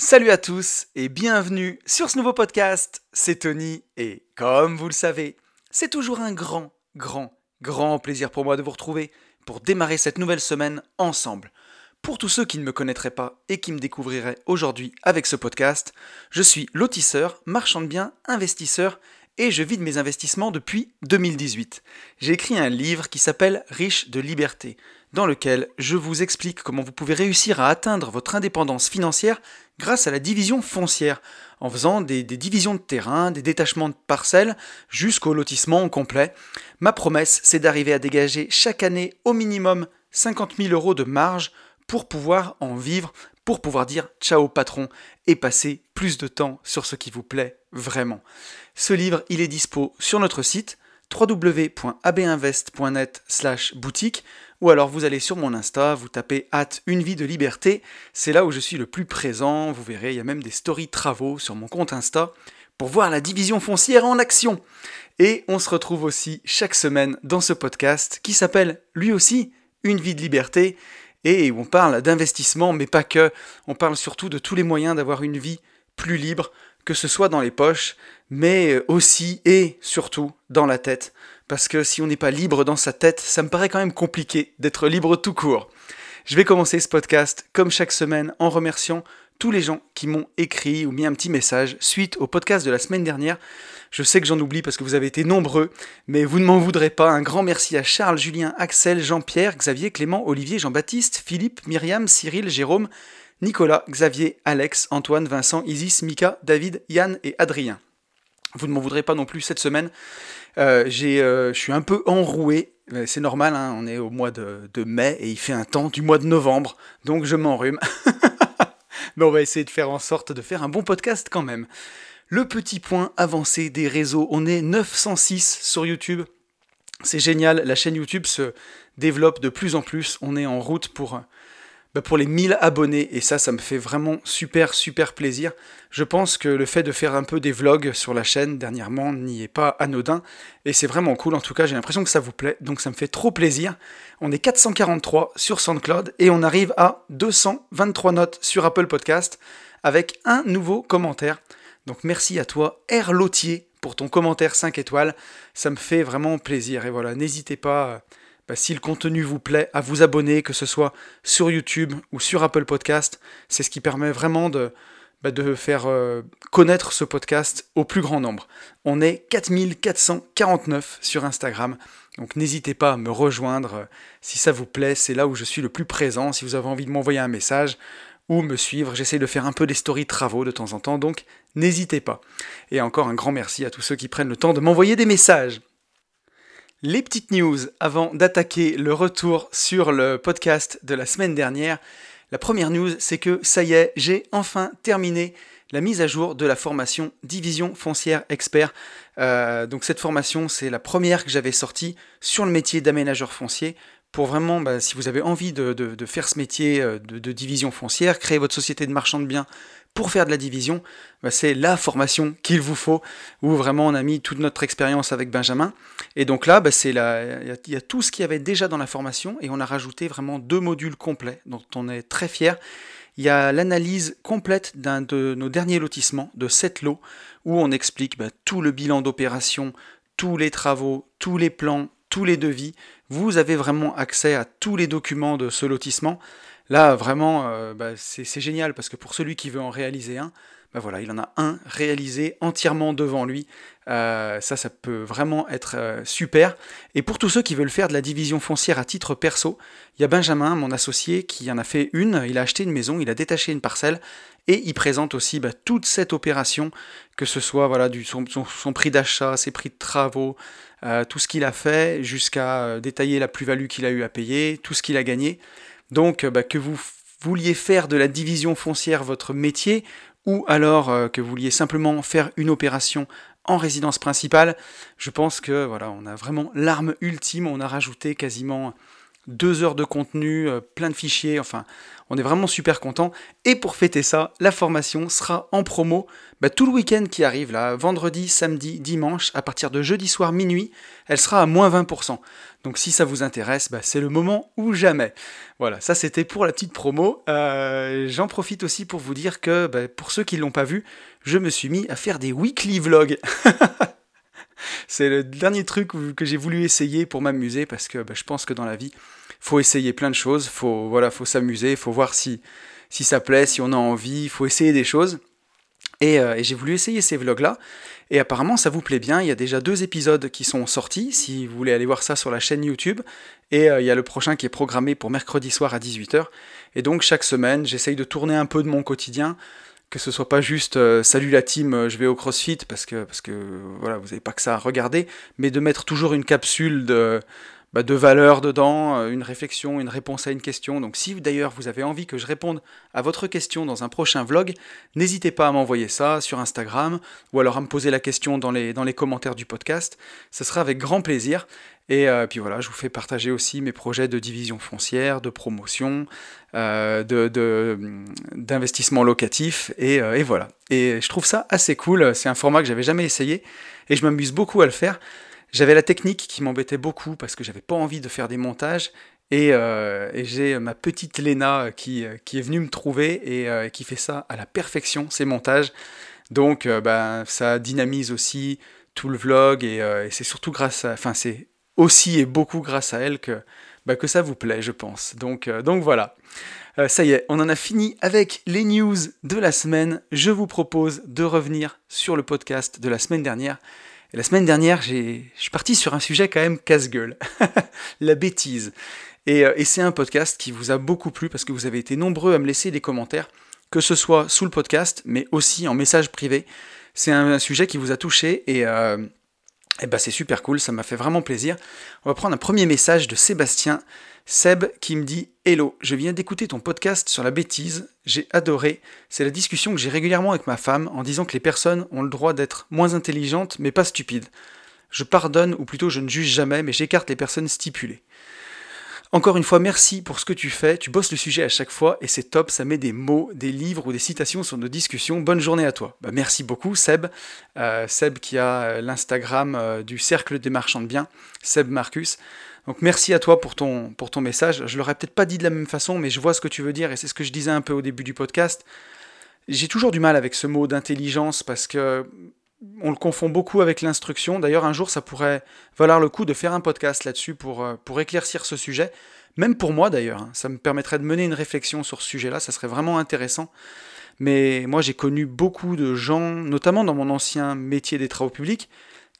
Salut à tous et bienvenue sur ce nouveau podcast. C'est Tony et comme vous le savez, c'est toujours un grand, grand, grand plaisir pour moi de vous retrouver pour démarrer cette nouvelle semaine ensemble. Pour tous ceux qui ne me connaîtraient pas et qui me découvriraient aujourd'hui avec ce podcast, je suis lotisseur, marchand de biens, investisseur et je vis de mes investissements depuis 2018. J'ai écrit un livre qui s'appelle Riche de liberté, dans lequel je vous explique comment vous pouvez réussir à atteindre votre indépendance financière grâce à la division foncière, en faisant des, divisions de terrain, des détachements de parcelles, jusqu'au lotissement complet. Ma promesse, c'est d'arriver à dégager chaque année au minimum 50 000 euros de marge pour pouvoir en vivre, pour pouvoir dire ciao patron et passer plus de temps sur ce qui vous plaît vraiment. Ce livre, il est dispo sur notre site www.abinvest.net slash boutique ou alors vous allez sur mon Insta, vous tapez hâte une vie de liberté, c'est là où je suis le plus présent, vous verrez, il y a même des stories travaux sur mon compte Insta pour voir la division foncière en action. Et on se retrouve aussi chaque semaine dans ce podcast qui s'appelle lui aussi Une vie de liberté. Et où on parle d'investissement mais pas que, on parle surtout de tous les moyens d'avoir une vie plus libre, que ce soit dans les poches, mais aussi et surtout dans la tête parce que si on n'est pas libre dans sa tête, ça me paraît quand même compliqué d'être libre tout court. Je vais commencer ce podcast, comme chaque semaine, en remerciant tous les gens qui m'ont écrit ou mis un petit message suite au podcast de la semaine dernière. Je sais que j'en oublie parce que vous avez été nombreux, mais vous ne m'en voudrez pas. Un grand merci à Charles, Julien, Axel, Jean-Pierre, Xavier, Clément, Olivier, Jean-Baptiste, Philippe, Myriam, Cyril, Jérôme, Nicolas, Xavier, Alex, Antoine, Vincent, Isis, Mika, David, Yann et Adrien. Vous ne m'en voudrez pas non plus cette semaine. Euh, euh, je suis un peu enroué. C'est normal, hein, on est au mois de, mai et il fait un temps du mois de novembre, donc je m'enrhume. Mais on va essayer de faire en sorte de faire un bon podcast quand même. Le petit point avancé des réseaux, on est 906 sur YouTube. C'est génial, la chaîne YouTube se développe de plus en plus. On est en route pour bah, pour les 1000 abonnés. Et ça, ça me fait vraiment super, super plaisir. Je pense que le fait de faire un peu des vlogs sur la chaîne dernièrement n'y est pas anodin. Et c'est vraiment cool. En tout cas, j'ai l'impression que ça vous plaît. Donc ça me fait trop plaisir. On est 443 sur SoundCloud et on arrive à 223 notes sur Apple Podcast avec un nouveau commentaire. Donc merci à toi, R. Lotier, pour ton commentaire 5 étoiles. Ça me fait vraiment plaisir. Et voilà, n'hésitez pas bah, si le contenu vous plaît, à vous abonner, que ce soit sur YouTube ou sur Apple Podcast. C'est ce qui permet vraiment de, bah, faire euh, connaître ce podcast au plus grand nombre. On est 4449 sur Instagram, donc n'hésitez pas à me rejoindre euh, si ça vous plaît, c'est là où je suis le plus présent, si vous avez envie de m'envoyer un message ou me suivre, j'essaie de faire un peu des stories travaux de temps en temps, donc n'hésitez pas. Et encore un grand merci à tous ceux qui prennent le temps de m'envoyer des messages. Les petites news avant d'attaquer le retour sur le podcast de la semaine dernière. La première news, c'est que ça y est, j'ai enfin terminé la mise à jour de la formation Division foncière expert. Euh, donc cette formation, c'est la première que j'avais sortie sur le métier d'aménageur foncier pour vraiment, bah, si vous avez envie de, faire ce métier euh, de, division foncière, créer votre société de marchand de biens pour faire de la division, bah, c'est la formation qu'il vous faut, où vraiment on a mis toute notre expérience avec Benjamin. Et donc là, bah, il y, a tout ce qu'il y avait déjà dans la formation, et on a rajouté vraiment deux modules complets, dont on est très fiers. Il y a l'analyse complète d'un de nos derniers lotissements, de 7 lots, où on explique bah, tout le bilan d'opération, tous les travaux, tous les plans, les devis. Vous avez vraiment accès à tous les documents de ce lotissement. Là, vraiment, euh, bah, c'est génial parce que pour celui qui veut en réaliser un, bah voilà, il en a un réalisé entièrement devant lui. Euh, ça, ça peut vraiment être euh, super. Et pour tous ceux qui veulent faire de la division foncière à titre perso, il y a Benjamin, mon associé, qui en a fait une. Il a acheté une maison, il a détaché une parcelle et il présente aussi bah, toute cette opération, que ce soit voilà, son, prix d'achat, ses prix de travaux, tout ce qu'il a fait, jusqu'à détailler la plus-value qu'il a eu à payer, tout ce qu'il a gagné. Donc bah, que vous vouliez faire de la division foncière votre métier, ou alors euh, que vous vouliez simplement faire une opération en résidence principale, je pense que voilà, on a vraiment l'arme ultime, on a rajouté quasiment deux heures de contenu, euh, plein de fichiers, enfin, on est vraiment super content. Et pour fêter ça, la formation sera en promo bah, tout le week-end qui arrive, là, vendredi, samedi, dimanche, à partir de jeudi soir minuit, elle sera à moins 20%. Donc si ça vous intéresse, bah, c'est le moment ou jamais. Voilà, ça c'était pour la petite promo. Euh, j'en profite aussi pour vous dire que bah, pour ceux qui ne l'ont pas vu, je me suis mis à faire des weekly vlogs. c'est le dernier truc que j'ai voulu essayer pour m'amuser parce que je pense que dans la vie, faut essayer plein de choses, faut voilà, faut s'amuser, faut voir si si ça plaît, si on a envie, faut essayer des choses. Euh, et, j'ai voulu essayer ces vlogs-là. Et apparemment, ça vous plaît bien. Il y a déjà deux épisodes qui sont sortis, si vous voulez aller voir ça sur la chaîne YouTube. Et euh, il y a le prochain qui est programmé pour mercredi soir à 18h. Et donc, chaque semaine, j'essaye de tourner un peu de mon quotidien. Que ce soit pas juste euh, salut la team, je vais au crossfit, parce que, parce que voilà, vous n'avez pas que ça à regarder, mais de mettre toujours une capsule de bah, de valeur dedans, euh, une réflexion, une réponse à une question. Donc si d'ailleurs vous avez envie que je réponde à votre question dans un prochain vlog, n'hésitez pas à m'envoyer ça sur Instagram ou alors à me poser la question dans les, dans les commentaires du podcast. Ce sera avec grand plaisir. Et euh, puis voilà, je vous fais partager aussi mes projets de division foncière, de promotion, euh, d'investissement locatif. Et, et voilà. Et je trouve ça assez cool. C'est un format que j'avais jamais essayé et je m'amuse beaucoup à le faire. J'avais la technique qui m'embêtait beaucoup parce que j'avais pas envie de faire des montages. Et, euh, j'ai ma petite Léna qui, qui, est venue me trouver et euh, qui fait ça à la perfection, ces montages. Donc euh, ben, ça dynamise aussi tout le vlog et, c'est surtout grâce à... Enfin c'est aussi et beaucoup grâce à elle que, bah, que ça vous plaît, je pense. Donc, donc voilà. ça y est, on en a fini avec les news de la semaine. Je vous propose de revenir sur le podcast de la semaine dernière la semaine dernière, je suis parti sur un sujet quand même casse-gueule, la bêtise. Euh, et, c'est un podcast qui vous a beaucoup plu parce que vous avez été nombreux à me laisser des commentaires, que ce soit sous le podcast, mais aussi en message privé. C'est un, sujet qui vous a touché et, euh, et ben c'est super cool, ça m'a fait vraiment plaisir. On va prendre un premier message de Sébastien Seb qui me dit Hello, je viens d'écouter ton podcast sur la bêtise, j'ai adoré. C'est la discussion que j'ai régulièrement avec ma femme en disant que les personnes ont le droit d'être moins intelligentes mais pas stupides. Je pardonne ou plutôt je ne juge jamais mais j'écarte les personnes stipulées. Encore une fois, merci pour ce que tu fais. Tu bosses le sujet à chaque fois et c'est top. Ça met des mots, des livres ou des citations sur nos discussions. Bonne journée à toi. Bah, merci beaucoup, Seb. Euh, Seb qui a euh, l'Instagram euh, du Cercle des Marchands de Biens, Seb Marcus. Donc merci à toi pour ton, pour ton message. Je l'aurais peut-être pas dit de la même façon, mais je vois ce que tu veux dire et c'est ce que je disais un peu au début du podcast. J'ai toujours du mal avec ce mot d'intelligence parce que on le confond beaucoup avec l'instruction. D'ailleurs, un jour, ça pourrait valoir le coup de faire un podcast là-dessus pour, euh, pour éclaircir ce sujet. Même pour moi, d'ailleurs. Hein. Ça me permettrait de mener une réflexion sur ce sujet-là. Ça serait vraiment intéressant. Mais moi, j'ai connu beaucoup de gens, notamment dans mon ancien métier des travaux publics,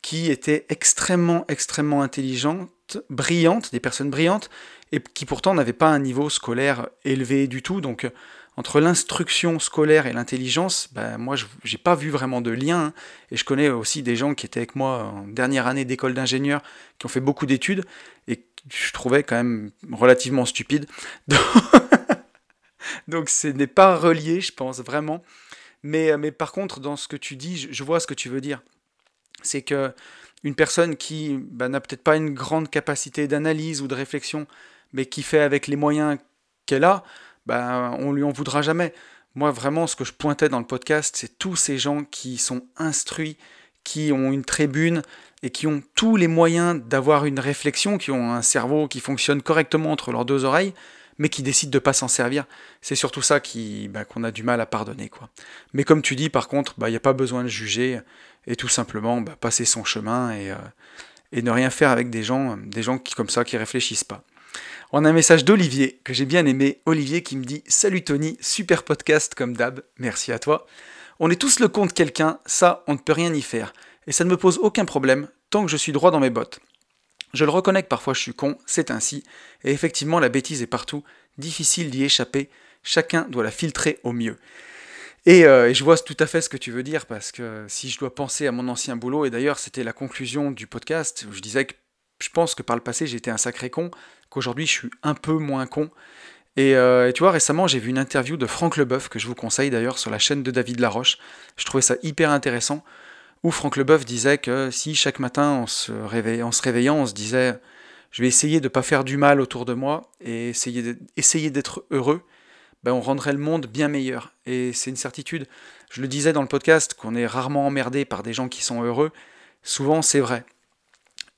qui étaient extrêmement, extrêmement intelligents brillantes, des personnes brillantes, et qui pourtant n'avaient pas un niveau scolaire élevé du tout. Donc entre l'instruction scolaire et l'intelligence, ben, moi je n'ai pas vu vraiment de lien. Hein. et je connais aussi des gens qui étaient avec moi en dernière année d'école d'ingénieur, qui ont fait beaucoup d'études, et je trouvais quand même relativement stupide. Donc ce n'est pas relié, je pense, vraiment. Mais, mais par contre, dans ce que tu dis, je vois ce que tu veux dire. C'est que une personne qui bah, n'a peut-être pas une grande capacité d'analyse ou de réflexion, mais qui fait avec les moyens qu'elle a, bah, on lui en voudra jamais. Moi, vraiment, ce que je pointais dans le podcast, c'est tous ces gens qui sont instruits, qui ont une tribune et qui ont tous les moyens d'avoir une réflexion, qui ont un cerveau qui fonctionne correctement entre leurs deux oreilles, mais qui décident de ne pas s'en servir. C'est surtout ça qui, bah, qu'on a du mal à pardonner. Quoi. Mais comme tu dis, par contre, il n'y a pas besoin de juger et tout simplement bah, passer son chemin et, euh, et, ne rien faire avec des gens, des gens comme ça qui réfléchissent pas. On a un message d'Olivier que j'ai bien aimé. Olivier qui me dit Salut Tony, super podcast comme d'hab, merci à toi. On est tous le compte quelqu'un, ça on ne peut rien y faire. Et ça ne me pose aucun problème tant que je suis droit dans mes bottes. Je le reconnais que parfois je suis con, c'est ainsi, et effectivement la bêtise est partout, difficile d'y échapper, chacun doit la filtrer au mieux. Euh, et, je vois tout à fait ce que tu veux dire, parce que si je dois penser à mon ancien boulot, et d'ailleurs c'était la conclusion du podcast, où je disais que je pense que par le passé j'étais un sacré con, qu'aujourd'hui je suis un peu moins con. Et, euh, tu vois, récemment j'ai vu une interview de Franck Leboeuf, que je vous conseille d'ailleurs sur la chaîne de David Laroche. Je trouvais ça hyper intéressant, où Franck Leboeuf disait que si chaque matin en se, réveillant, en se réveillant on se disait je vais essayer de ne pas faire du mal autour de moi et essayer d'être heureux, ben on rendrait le monde bien meilleur. Et c'est une certitude. Je le disais dans le podcast qu'on est rarement emmerdé par des gens qui sont heureux. Souvent, c'est vrai.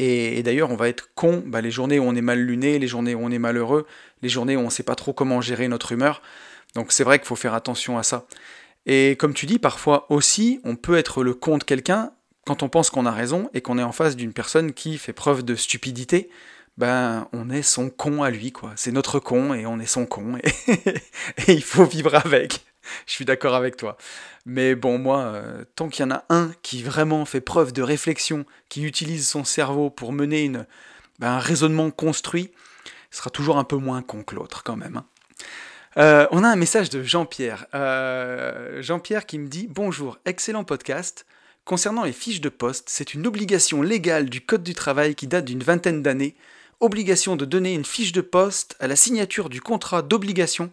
Et, d'ailleurs, on va être con ben les journées où on est mal luné, les journées où on est malheureux, les journées où on ne sait pas trop comment gérer notre humeur. Donc c'est vrai qu'il faut faire attention à ça. Et comme tu dis, parfois aussi, on peut être le con de quelqu'un quand on pense qu'on a raison et qu'on est en face d'une personne qui fait preuve de stupidité. Ben, on est son con à lui, quoi. C'est notre con et on est son con et, il faut vivre avec. Je suis d'accord avec toi. Mais bon, moi, euh, tant qu'il y en a un qui vraiment fait preuve de réflexion, qui utilise son cerveau pour mener une, ben, un raisonnement construit, sera toujours un peu moins con que l'autre quand même. Hein. Euh, on a un message de Jean-Pierre. Euh, Jean-Pierre qui me dit Bonjour, excellent podcast. Concernant les fiches de poste, c'est une obligation légale du Code du travail qui date d'une vingtaine d'années. Obligation de donner une fiche de poste à la signature du contrat d'obligation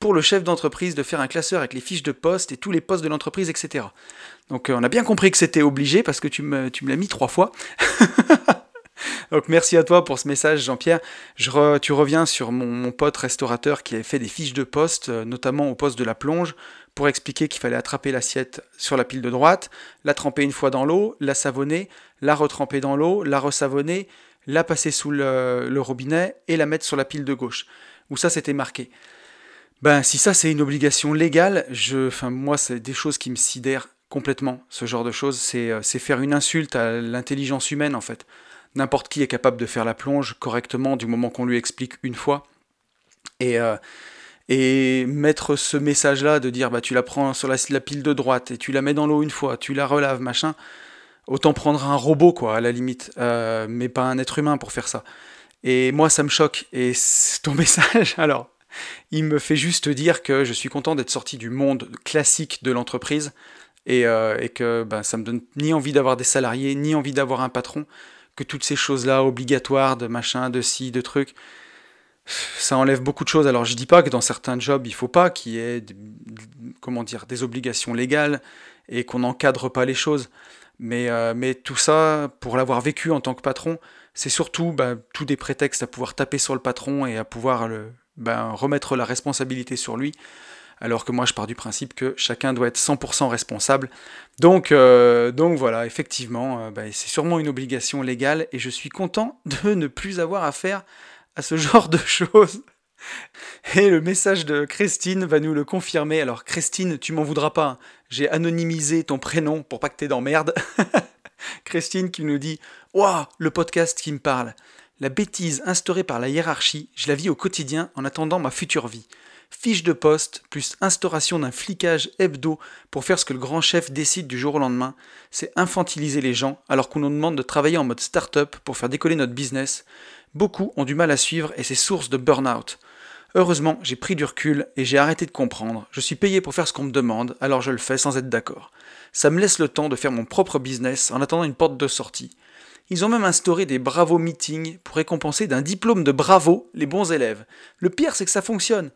pour le chef d'entreprise de faire un classeur avec les fiches de poste et tous les postes de l'entreprise, etc. Donc euh, on a bien compris que c'était obligé parce que tu me, l'as mis trois fois. Donc merci à toi pour ce message, Jean-Pierre. tu reviens sur mon, pote restaurateur qui avait fait des fiches de poste, euh, notamment au poste de la plonge, pour expliquer qu'il fallait attraper l'assiette sur la pile de droite, la tremper une fois dans l'eau, la savonner, la retremper dans l'eau, la resavonner, la passer sous le, robinet et la mettre sur la pile de gauche. Où ça c'était marqué. Ben si ça c'est une obligation légale, je, enfin moi c'est des choses qui me sidèrent complètement. Ce genre de choses, c'est euh, faire une insulte à l'intelligence humaine en fait. N'importe qui est capable de faire la plonge correctement du moment qu'on lui explique une fois. Et, euh, et mettre ce message-là de dire bah tu la prends sur la, pile de droite et tu la mets dans l'eau une fois, tu la relaves, machin. Autant prendre un robot, quoi, à la limite, euh, mais pas un être humain pour faire ça. Et moi, ça me choque. Et ton message, alors, il me fait juste dire que je suis content d'être sorti du monde classique de l'entreprise et, euh, et, que ben, ça me donne ni envie d'avoir des salariés, ni envie d'avoir un patron que toutes ces choses-là obligatoires de machin, de ci, de trucs, ça enlève beaucoup de choses. Alors je dis pas que dans certains jobs il faut pas qu'il y ait comment dire des obligations légales et qu'on n'encadre pas les choses. Mais, euh, mais tout ça, pour l'avoir vécu en tant que patron, c'est surtout bah, tous des prétextes à pouvoir taper sur le patron et à pouvoir le, bah, remettre la responsabilité sur lui alors que moi je pars du principe que chacun doit être 100% responsable. Donc, euh, donc voilà, effectivement, euh, bah, c'est sûrement une obligation légale et je suis content de ne plus avoir affaire à ce genre de choses. Et le message de Christine va nous le confirmer. Alors Christine, tu m'en voudras pas, hein. j'ai anonymisé ton prénom pour pas que t'aies d'emmerde. Christine qui nous dit Waouh, le podcast qui me parle. La bêtise instaurée par la hiérarchie, je la vis au quotidien en attendant ma future vie fiche de poste, plus instauration d'un flicage hebdo pour faire ce que le grand chef décide du jour au lendemain, c'est infantiliser les gens alors qu'on nous demande de travailler en mode start-up pour faire décoller notre business. Beaucoup ont du mal à suivre et c'est source de burn-out. Heureusement, j'ai pris du recul et j'ai arrêté de comprendre. Je suis payé pour faire ce qu'on me demande, alors je le fais sans être d'accord. Ça me laisse le temps de faire mon propre business en attendant une porte de sortie. Ils ont même instauré des bravo meetings pour récompenser d'un diplôme de bravo les bons élèves. Le pire, c'est que ça fonctionne.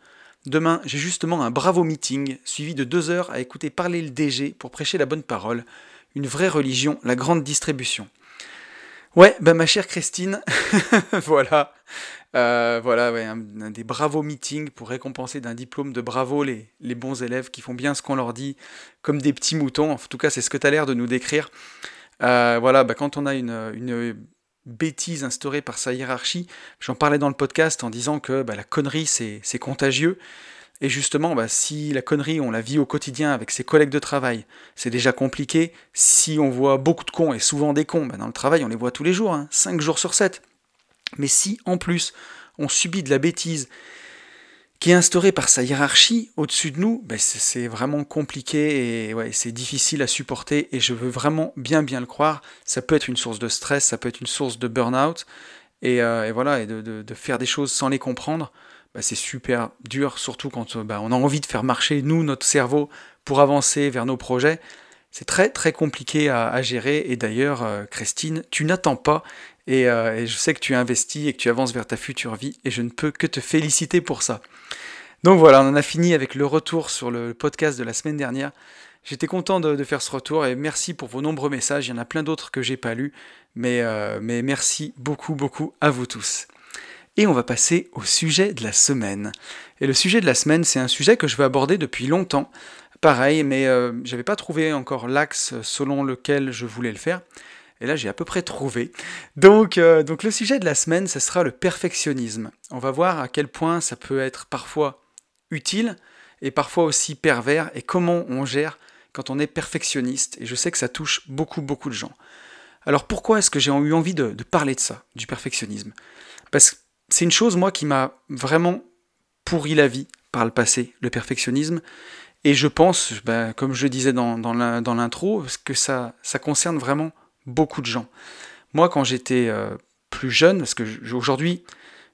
Demain, j'ai justement un bravo meeting, suivi de deux heures à écouter parler le DG pour prêcher la bonne parole. Une vraie religion, la grande distribution. Ouais, bah ma chère Christine, voilà, euh, voilà, un, des bravo meetings pour récompenser d'un diplôme de bravo les, les, bons élèves qui font bien ce qu'on leur dit, comme des petits moutons. En tout cas, c'est ce que tu as l'air de nous décrire. Euh, voilà, bah, quand on a une, une bêtise instaurée par sa hiérarchie. J'en parlais dans le podcast en disant que bah, la connerie, c'est contagieux. Et justement, bah, si la connerie, on la vit au quotidien avec ses collègues de travail, c'est déjà compliqué. Si on voit beaucoup de cons, et souvent des cons, dans le travail, on les voit tous les jours, 5 hein, jours sur 7. Mais si, en plus, on subit de la bêtise qui est instauré par sa hiérarchie au-dessus de nous, ben c'est vraiment compliqué et ouais, c'est difficile à supporter et je veux vraiment bien bien le croire. Ça peut être une source de stress, ça peut être une source de burn-out et, euh, voilà, et de, faire des choses sans les comprendre, ben c'est super dur, surtout quand ben on a envie de faire marcher nous, notre cerveau, pour avancer vers nos projets. C'est très très compliqué à, gérer et d'ailleurs, euh, Christine, tu n'attends pas euh, et, je sais que tu investis et que tu avances vers ta future vie et je ne peux que te féliciter pour ça. Donc voilà, on en a fini avec le retour sur le podcast de la semaine dernière. J'étais content de, faire ce retour et merci pour vos nombreux messages. Il y en a plein d'autres que j'ai pas lus, mais, euh, mais merci beaucoup, beaucoup à vous tous. Et on va passer au sujet de la semaine. Et le sujet de la semaine, c'est un sujet que je veux aborder depuis longtemps. Pareil, mais euh, j'avais pas trouvé encore l'axe selon lequel je voulais le faire. Et là, j'ai à peu près trouvé. Donc, euh, donc le sujet de la semaine, ce sera le perfectionnisme. On va voir à quel point ça peut être parfois utile et parfois aussi pervers et comment on gère quand on est perfectionniste. Et je sais que ça touche beaucoup, beaucoup de gens. Alors pourquoi est-ce que j'ai eu envie de, parler de ça, du perfectionnisme? Parce que c'est une chose, moi, qui m'a vraiment pourri la vie par le passé, le perfectionnisme. Et je pense, ben, comme je le disais dans, dans l'intro, que ça, ça concerne vraiment beaucoup de gens. Moi, quand j'étais euh, plus jeune, parce que aujourd'hui,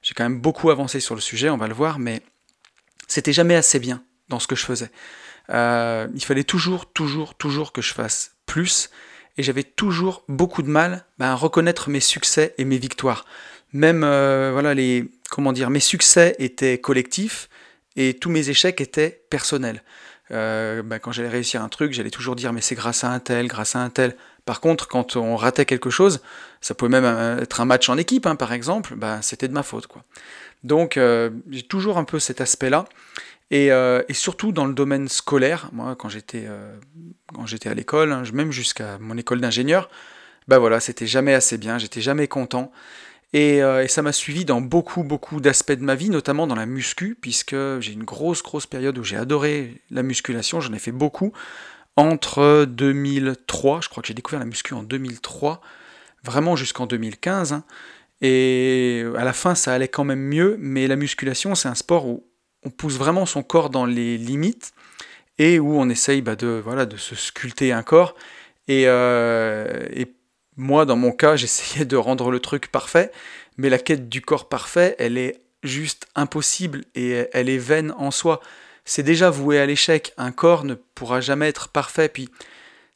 j'ai quand même beaucoup avancé sur le sujet, on va le voir, mais c'était jamais assez bien dans ce que je faisais. Euh, il fallait toujours, toujours, toujours que je fasse plus, et j'avais toujours beaucoup de mal ben, à reconnaître mes succès et mes victoires. Même, euh, voilà, les, comment dire, mes succès étaient collectifs et tous mes échecs étaient personnels. Ben, quand j'allais réussir un truc, j'allais toujours dire mais c'est grâce à un tel, grâce à un tel. Par contre, quand on ratait quelque chose, ça pouvait même euh, être un match en équipe, hein, par exemple, bah, c'était de ma faute. Quoi. Donc euh, j'ai toujours un peu cet aspect-là. Euh, et, surtout dans le domaine scolaire, moi quand j'étais à l'école, hein, même jusqu'à mon école d'ingénieur, bah voilà, c'était jamais assez bien, j'étais jamais content. Et, et ça m'a suivi dans beaucoup beaucoup d'aspects de ma vie, notamment dans la muscu, puisque j'ai une grosse grosse période où j'ai adoré la musculation, j'en ai fait beaucoup entre 2003, je crois que j'ai découvert la muscu en 2003, vraiment jusqu'en 2015. Hein. et à la fin, ça allait quand même mieux, mais la musculation, c'est un sport où on pousse vraiment son corps dans les limites et où on essaye bah, de, voilà, de se sculpter un corps. Et, euh, et moi, dans mon cas, j'essayais de rendre le truc parfait, mais la quête du corps parfait, elle est juste impossible et elle est vaine en soi c'est déjà voué à l'échec. Un corps ne pourra jamais être parfait, puis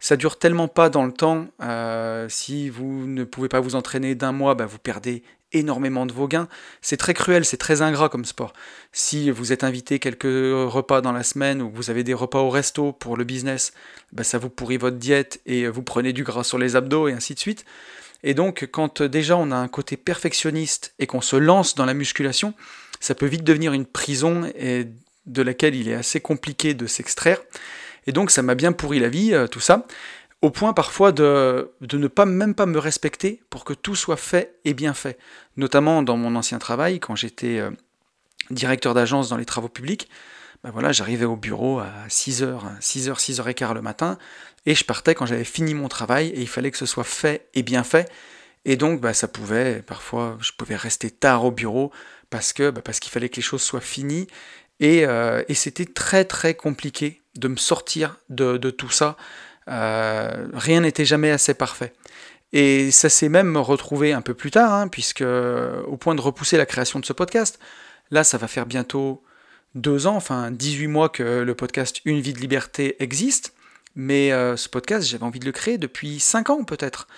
ça dure tellement pas dans le temps. Euh, si vous ne pouvez pas vous entraîner d'un mois, bah, vous perdez énormément de vos gains. C'est très cruel, c'est très ingrat comme sport. Si vous êtes invité quelques repas dans la semaine ou vous avez des repas au resto pour le business, bah, ça vous pourrit votre diète et vous prenez du gras sur les abdos et ainsi de suite. Et donc quand déjà on a un côté perfectionniste et qu'on se lance dans la musculation, ça peut vite devenir une prison et de laquelle il est assez compliqué de s'extraire. Et donc ça m'a bien pourri la vie, euh, tout ça, au point parfois de, de, ne pas même pas me respecter pour que tout soit fait et bien fait. Notamment dans mon ancien travail, quand j'étais euh, directeur d'agence dans les travaux publics, ben voilà, j'arrivais au bureau à 6h, 6h, 6h15 le matin, et je partais quand j'avais fini mon travail, et il fallait que ce soit fait et bien fait. Et donc, bah, ça pouvait, parfois, je pouvais rester tard au bureau parce que, bah, parce qu'il fallait que les choses soient finies euh, et, c'était très très compliqué de me sortir de, tout ça. Euh, rien n'était jamais assez parfait. Et ça s'est même retrouvé un peu plus tard, hein, puisque au point de repousser la création de ce podcast, là ça va faire bientôt deux ans, enfin 18 mois que le podcast Une vie de liberté existe, mais euh, ce podcast j'avais envie de le créer depuis cinq ans peut-être.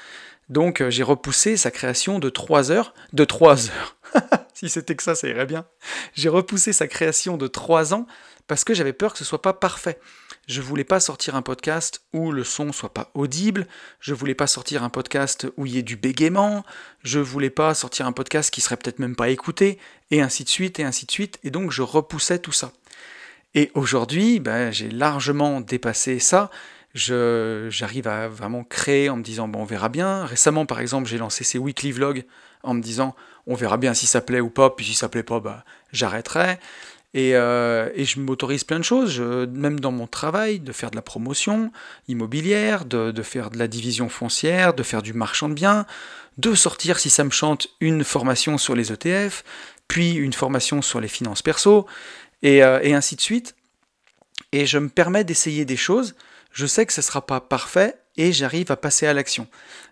Donc j'ai repoussé sa création de trois heures, de trois heures, si c'était que ça, ça irait bien. J'ai repoussé sa création de 3 ans parce que j'avais peur que ce soit pas parfait. Je voulais pas sortir un podcast où le son soit pas audible, je voulais pas sortir un podcast où il y ait du bégaiement, je voulais pas sortir un podcast qui serait peut-être même pas écouté, et ainsi de suite, et ainsi de suite, et donc je repoussais tout ça. Et aujourd'hui, ben, j'ai largement dépassé ça, j'arrive à vraiment créer en me disant bon on verra bien. Récemment par exemple j'ai lancé ces weekly vlogs en me disant on verra bien si ça plaît ou pas, puis si ça plaît pas, bah, j'arrêterai. Et, euh, et, je m'autorise plein de choses, même dans mon travail, de faire de la promotion immobilière, de, de, faire de la division foncière, de faire du marchand de biens, de sortir, si ça me chante, une formation sur les ETF, puis une formation sur les finances perso, et, euh, et ainsi de suite. Et je me permets d'essayer des choses. Je sais que ce ne sera pas parfait, et j'arrive à passer à l'action.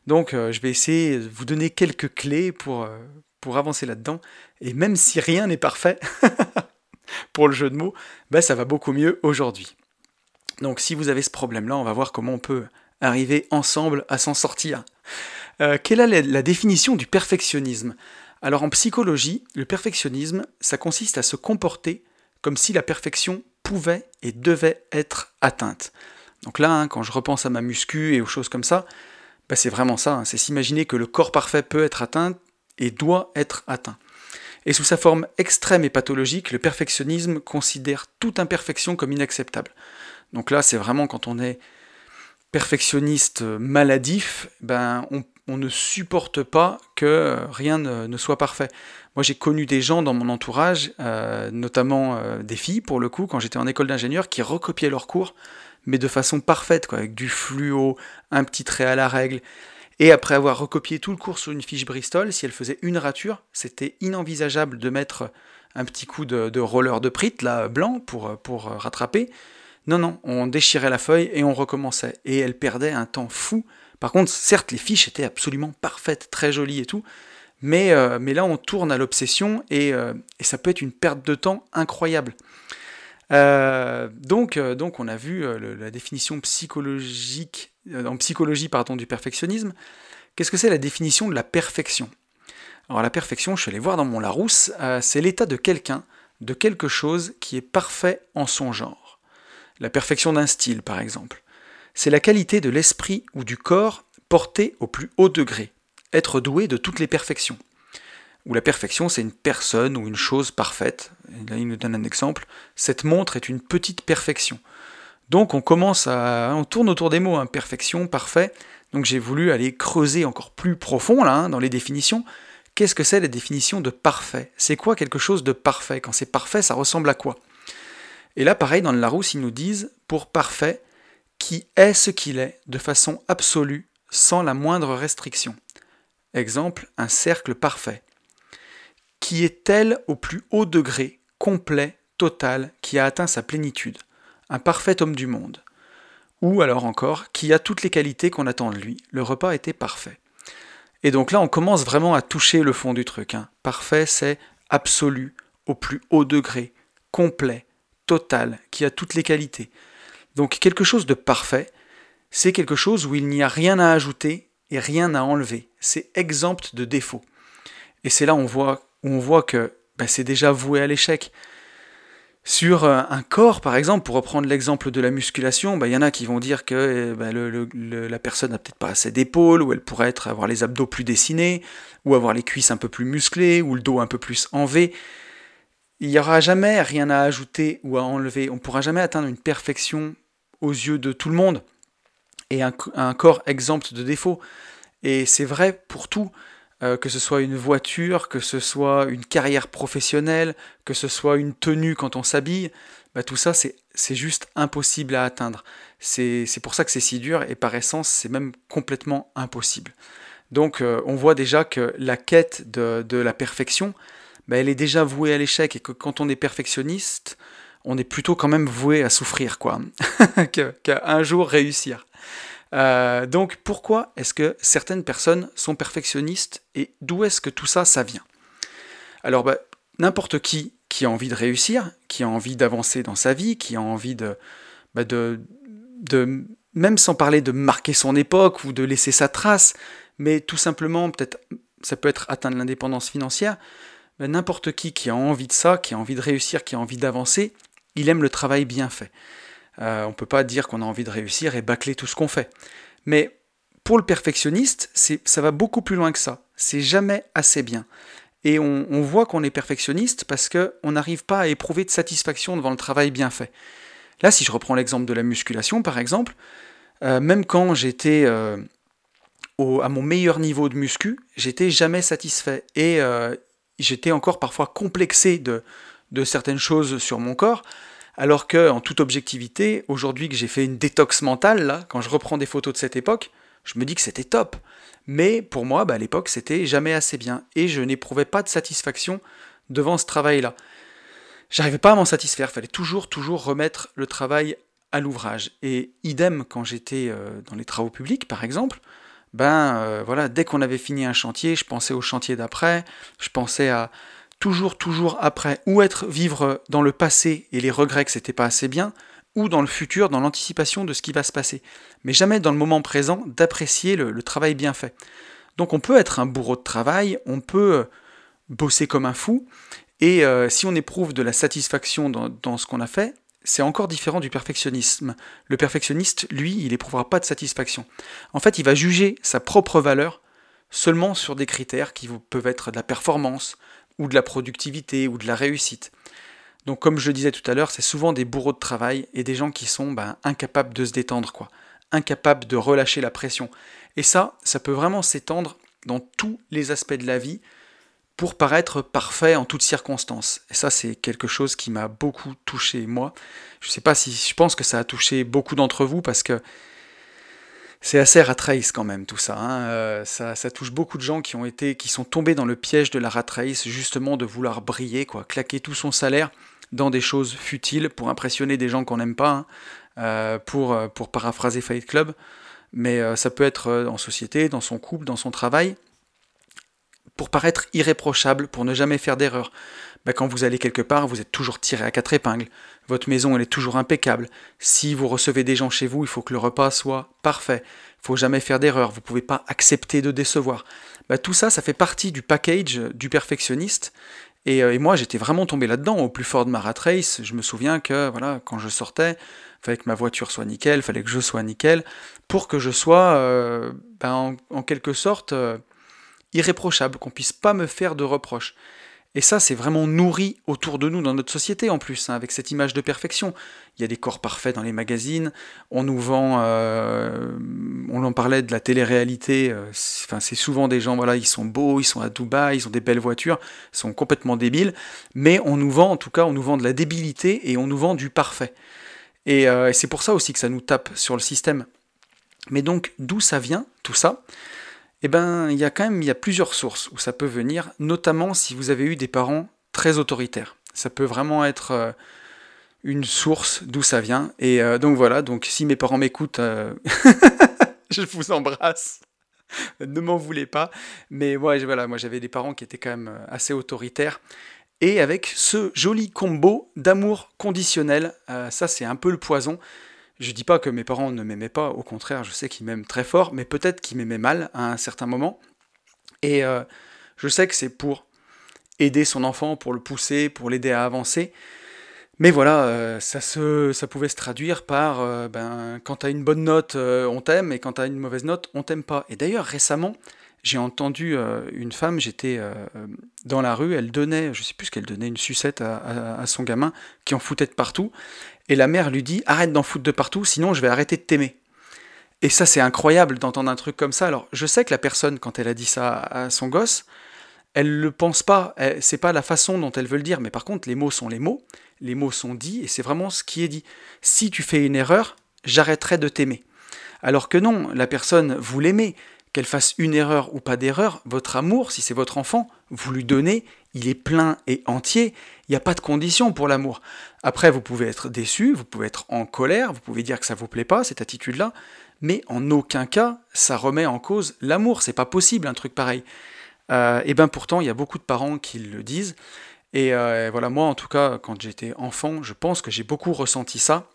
Donc euh, je vais essayer de vous donner quelques clés pour, avancer là-dedans. Et même si rien n'est parfait, pour le jeu de mots, bah, ça va beaucoup mieux aujourd'hui. Donc si vous avez ce problème-là, on va voir comment on peut arriver ensemble à s'en sortir. Euh, quelle est la, définition du perfectionnisme? Alors en psychologie, le perfectionnisme, ça consiste à se comporter comme si la perfection pouvait et devait être atteinte. Donc là, hein, quand je repense à ma muscu et aux choses comme ça, bah, c'est vraiment ça, hein. c'est s'imaginer que le corps parfait peut être atteint et doit être atteint. Et sous sa forme extrême et pathologique, le perfectionnisme considère toute imperfection comme inacceptable. Donc là, c'est vraiment quand on est perfectionniste maladif, ben on, ne supporte pas que rien ne, soit parfait. Moi, j'ai connu des gens dans mon entourage, euh, notamment euh, des filles pour le coup, quand j'étais en école d'ingénieur, qui recopiaient leurs cours, mais de façon parfaite, avec du fluo, un petit trait à la règle. Et après avoir recopié tout le cours sur une fiche Bristol, si elle faisait une rature, c'était inenvisageable de mettre un petit coup de, roller de prit, là, blanc, pour, rattraper. Non, non, on déchirait la feuille et on recommençait. Et elle perdait un temps fou. Par contre, certes, les fiches étaient absolument parfaites, très jolies et tout, mais, euh, là, on tourne à l'obsession et, euh, et, ça peut être une perte de temps incroyable. Euh, donc, on a vu la définition psychologique, en psychologie pardon, du perfectionnisme. Qu'est-ce que c'est la définition de la perfection? Alors, la perfection, je suis allé voir dans mon Larousse, c'est l'état de quelqu'un, de quelque chose qui est parfait en son genre. La perfection d'un style, par exemple. C'est la qualité de l'esprit ou du corps portée au plus haut degré, être doué de toutes les perfections. Ou la perfection, c'est une personne ou une chose parfaite. là, il nous donne un exemple. Cette montre est une petite perfection. Donc on commence à... On tourne autour des mots, hein, perfection, parfait. Donc j'ai voulu aller creuser encore plus profond là, hein, dans les définitions. Qu'est-ce que c'est la définition de parfait? C'est quoi quelque chose de parfait? Quand c'est parfait, ça ressemble à quoi? Et là, pareil, dans le Larousse, ils nous disent, pour parfait, qui est ce qu'il est, de façon absolue, sans la moindre restriction. Exemple, un cercle parfait. Qui est tel au plus haut degré, complet, total, qui a atteint sa plénitude. Un parfait homme du monde. Ou alors encore, qui a toutes les qualités qu'on attend de lui. Le repas était parfait. Et donc là, on commence vraiment à toucher le fond du truc. Hein. Parfait, c'est absolu, au plus haut degré, complet, total, qui a toutes les qualités. Donc quelque chose de parfait, c'est quelque chose où il n'y a rien à ajouter et rien à enlever. C'est exempt de défauts. Et c'est là où on voit, on voit que ben, c'est déjà voué à l'échec. Sur euh, un corps, par exemple, pour reprendre l'exemple de la musculation, il y en a qui vont dire que eh ben, la personne n'a peut-être pas assez d'épaules, ou elle pourrait être, avoir les abdos plus dessinés, ou avoir les cuisses un peu plus musclées, ou le dos un peu plus en V. Il n'y aura jamais rien à ajouter ou à enlever. On ne pourra jamais atteindre une perfection aux yeux de tout le monde et un, corps exempt de défauts. Et c'est vrai pour tout, euh, que ce soit une voiture, que ce soit une carrière professionnelle, que ce soit une tenue quand on s'habille, bah, tout ça c'est juste impossible à atteindre. C'est pour ça que c'est si dur et par essence c'est même complètement impossible. Donc euh, on voit déjà que la quête de, la perfection, bah, elle est déjà vouée à l'échec et que quand on est perfectionniste, on est plutôt quand même voué à souffrir, quoi, qu'à un jour réussir. Euh, donc pourquoi est-ce que certaines personnes sont perfectionnistes et d'où est-ce que tout ça, ça vient? Alors bah, n'importe qui qui a envie de réussir, qui a envie d'avancer dans sa vie, qui a envie de, bah, de, même sans parler de marquer son époque ou de laisser sa trace, mais tout simplement, peut-être, ça peut être atteindre l'indépendance financière, n'importe qui qui a envie de ça, qui a envie de réussir, qui a envie d'avancer, il aime le travail bien fait. Euh, on ne peut pas dire qu'on a envie de réussir et bâcler tout ce qu'on fait. Mais pour le perfectionniste, ça va beaucoup plus loin que ça. C'est jamais assez bien. Et on, voit qu'on est perfectionniste parce qu'on n'arrive pas à éprouver de satisfaction devant le travail bien fait. Là, si je reprends l'exemple de la musculation, par exemple, euh, même quand j'étais euh, à mon meilleur niveau de muscu, j'étais jamais satisfait. Et j'étais encore parfois complexé de, de certaines choses sur mon corps, alors que, en toute objectivité, aujourd'hui que j'ai fait une détox mentale, là, quand je reprends des photos de cette époque, je me dis que c'était top. Mais pour moi, bah, à l'époque, c'était jamais assez bien. Et je n'éprouvais pas de satisfaction devant ce travail-là. J'arrivais pas à m'en satisfaire. Il fallait toujours, toujours remettre le travail à l'ouvrage. Et idem quand j'étais euh, dans les travaux publics, par exemple, ben euh, voilà, dès qu'on avait fini un chantier, je pensais au chantier d'après, je pensais à, toujours, toujours après, ou être vivre dans le passé et les regrets que c'était pas assez bien, ou dans le futur, dans l'anticipation de ce qui va se passer. Mais jamais dans le moment présent d'apprécier le, travail bien fait. Donc on peut être un bourreau de travail, on peut euh, bosser comme un fou, Et euh, si on éprouve de la satisfaction dans, ce qu'on a fait, c'est encore différent du perfectionnisme. Le perfectionniste, lui, il n'éprouvera pas de satisfaction. En fait, il va juger sa propre valeur seulement sur des critères qui peuvent être de la performance, ou de la productivité, ou de la réussite. Donc comme je disais tout à l'heure, c'est souvent des bourreaux de travail et des gens qui sont ben, incapables de se détendre, quoi. Incapables de relâcher la pression. Et ça, ça peut vraiment s'étendre dans tous les aspects de la vie pour paraître parfait en toutes circonstances. Et ça, c'est quelque chose qui m'a beaucoup touché, moi. Je sais pas si je pense que ça a touché beaucoup d'entre vous parce que c'est assez rat quand même tout ça, hein. euh, ça. ça. touche beaucoup de gens qui ont été, qui sont tombés dans le piège de la rat justement de vouloir briller, quoi, claquer tout son salaire dans des choses futiles pour impressionner des gens qu'on n'aime pas, hein. euh, pour, euh, pour paraphraser Fight Club. Mais ça peut être en société, dans son couple, dans son travail pour paraître irréprochable, pour ne jamais faire d'erreur. Bah, quand vous allez quelque part, vous êtes toujours tiré à quatre épingles. Votre maison, elle est toujours impeccable. Si vous recevez des gens chez vous, il faut que le repas soit parfait. Il faut jamais faire d'erreur. Vous ne pouvez pas accepter de décevoir. Bah, tout ça, ça fait partie du package du perfectionniste. Euh, et, moi, j'étais vraiment tombé là-dedans, au plus fort de ma rat race. Je me souviens que, voilà, quand je sortais, il fallait que ma voiture soit nickel, il fallait que je sois nickel, pour que je sois, euh, ben, en, quelque sorte, euh, irréprochable, qu'on puisse pas me faire de reproches. Et ça, c'est vraiment nourri autour de nous dans notre société en plus, hein, avec cette image de perfection. Il y a des corps parfaits dans les magazines, on nous vend, euh, on en parlait de la télé-réalité, euh, c'est souvent des gens, voilà, ils sont beaux, ils sont à Dubaï, ils ont des belles voitures, ils sont complètement débiles, mais on nous vend, en tout cas, on nous vend de la débilité et on nous vend du parfait. Et, euh, et c'est pour ça aussi que ça nous tape sur le système. Mais donc, d'où ça vient, tout ça? Eh ben, il y a quand même y a plusieurs sources où ça peut venir, notamment si vous avez eu des parents très autoritaires. Ça peut vraiment être euh, une source d'où ça vient. Et euh, donc voilà, donc si mes parents m'écoutent, euh, je vous embrasse. ne m'en voulez pas. Mais moi, voilà, moi j'avais des parents qui étaient quand même assez autoritaires. Et avec ce joli combo d'amour conditionnel, ça c'est un peu le poison. Je dis pas que mes parents ne m'aimaient pas, au contraire, je sais qu'ils m'aiment très fort, mais peut-être qu'ils m'aimaient mal à un certain moment. Et euh, je sais que c'est pour aider son enfant, pour le pousser, pour l'aider à avancer. Mais voilà, euh, ça, se, ça pouvait se traduire par euh, ben, quand tu as une bonne note, on t'aime, et quand tu as une mauvaise note, on t'aime pas. Et d'ailleurs, récemment, j'ai entendu une femme, j'étais dans la rue, elle donnait, je sais plus ce qu'elle donnait, une sucette à, à, son gamin qui en foutait de partout et la mère lui dit arrête d'en foutre de partout, sinon je vais arrêter de t'aimer. Et ça, c'est incroyable d'entendre un truc comme ça. Alors, je sais que la personne, quand elle a dit ça à son gosse, elle le pense pas, c'est pas la façon dont elle veut le dire, mais par contre, les mots sont les mots, les mots sont dits, et c'est vraiment ce qui est dit. Si tu fais une erreur, j'arrêterai de t'aimer. Alors que non, la personne, vous l'aimez, qu'elle fasse une erreur ou pas d'erreur, votre amour, si c'est votre enfant, vous lui donnez, il est plein et entier, il n'y a pas de condition pour l'amour. Après, vous pouvez être déçu, vous pouvez être en colère, vous pouvez dire que ça vous plaît pas, cette attitude-là, mais en aucun cas, ça remet en cause l'amour, c'est pas possible un truc pareil. Euh, et bien pourtant, il y a beaucoup de parents qui le disent, et euh, voilà, moi en tout cas, quand j'étais enfant, je pense que j'ai beaucoup ressenti ça,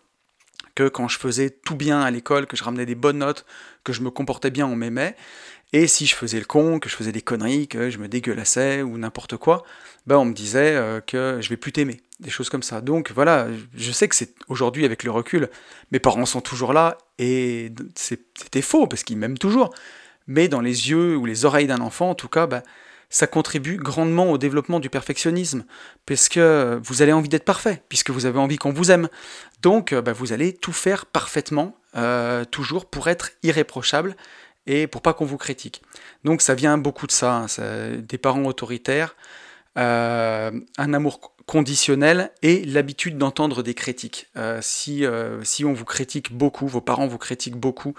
que quand je faisais tout bien à l'école, que je ramenais des bonnes notes, que je me comportais bien, on m'aimait. Et si je faisais le con, que je faisais des conneries, que je me dégueulassais ou n'importe quoi, ben on me disait euh, que je vais plus t'aimer, des choses comme ça. Donc voilà, je sais que c'est aujourd'hui avec le recul, mes parents sont toujours là et c'était faux parce qu'ils m'aiment toujours. Mais dans les yeux ou les oreilles d'un enfant, en tout cas, ben, ça contribue grandement au développement du perfectionnisme, parce que vous avez envie d'être parfait, puisque vous avez envie qu'on vous aime. Donc bah, vous allez tout faire parfaitement, euh, toujours pour être irréprochable et pour pas qu'on vous critique. Donc ça vient beaucoup de ça, hein, des parents autoritaires, euh, un amour conditionnel et l'habitude d'entendre des critiques. Euh, si, si on vous critique beaucoup, vos parents vous critiquent beaucoup,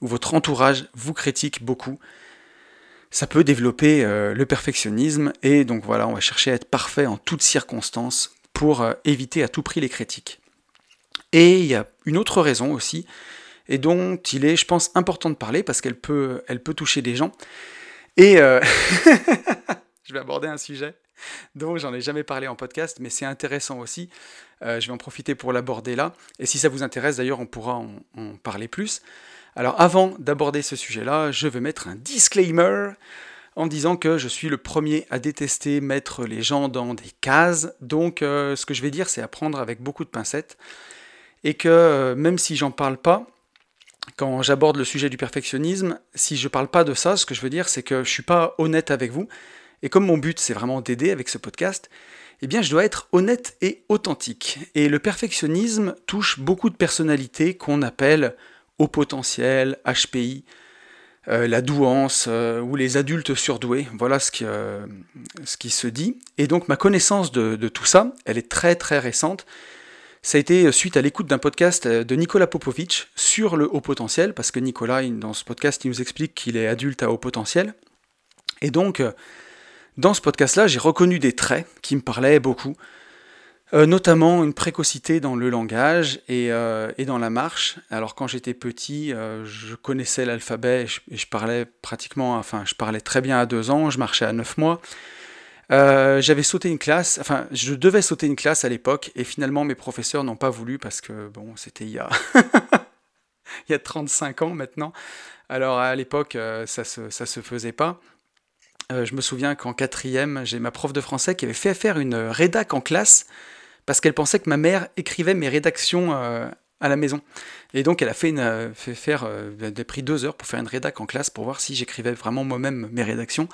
ou votre entourage vous critique beaucoup, ça peut développer euh, le perfectionnisme et donc voilà, on va chercher à être parfait en toutes circonstances pour euh, éviter à tout prix les critiques. Et il y a une autre raison aussi, et dont il est, je pense, important de parler parce qu'elle peut, elle peut toucher des gens. Et euh, je vais aborder un sujet dont j'en ai jamais parlé en podcast, mais c'est intéressant aussi. je vais en profiter pour l'aborder là. Et si ça vous intéresse, d'ailleurs, on pourra en parler plus. Alors avant d'aborder ce sujet-là, je veux mettre un disclaimer. en disant que je suis le premier à détester mettre les gens dans des cases. Donc euh, ce que je vais dire, c'est à prendre avec beaucoup de pincettes. Et que euh, même si j'en parle pas, quand j'aborde le sujet du perfectionnisme, si je parle pas de ça, ce que je veux dire, c'est que je suis pas honnête avec vous. Et comme mon but, c'est vraiment d'aider avec ce podcast, eh bien, je dois être honnête et authentique. Et le perfectionnisme touche beaucoup de personnalités qu'on appelle au potentiel, HPI, euh, la douance euh, ou les adultes surdoués. Voilà ce qui, euh, ce qui, se dit. Et donc ma connaissance de, tout ça, elle est très très récente. Ça a été suite à l'écoute d'un podcast de Nicolas Popovic sur le haut potentiel, parce que Nicolas, dans ce podcast, il nous explique qu'il est adulte à haut potentiel. Et donc, dans ce podcast-là, j'ai reconnu des traits qui me parlaient beaucoup. Euh, notamment une précocité dans le langage et, euh, et dans la marche. Alors quand j'étais petit, euh, je connaissais l'alphabet et, je, parlais pratiquement, enfin je parlais très bien à deux ans, je marchais à neuf mois. J'avais sauté une classe, enfin je devais sauter une classe à l'époque et finalement mes professeurs n'ont pas voulu parce que bon c'était il y a il y a 35 ans maintenant. Alors à l'époque ça se, ça se faisait pas. je me souviens qu'en quatrième, j'ai ma prof de français qui avait fait faire une rédac en classe parce qu'elle pensait que ma mère écrivait mes rédactions euh, à la maison. Et donc elle a fait, euh, faire, euh, elle a pris deux heures pour faire une rédac en classe pour voir si j'écrivais vraiment moi-même mes rédactions.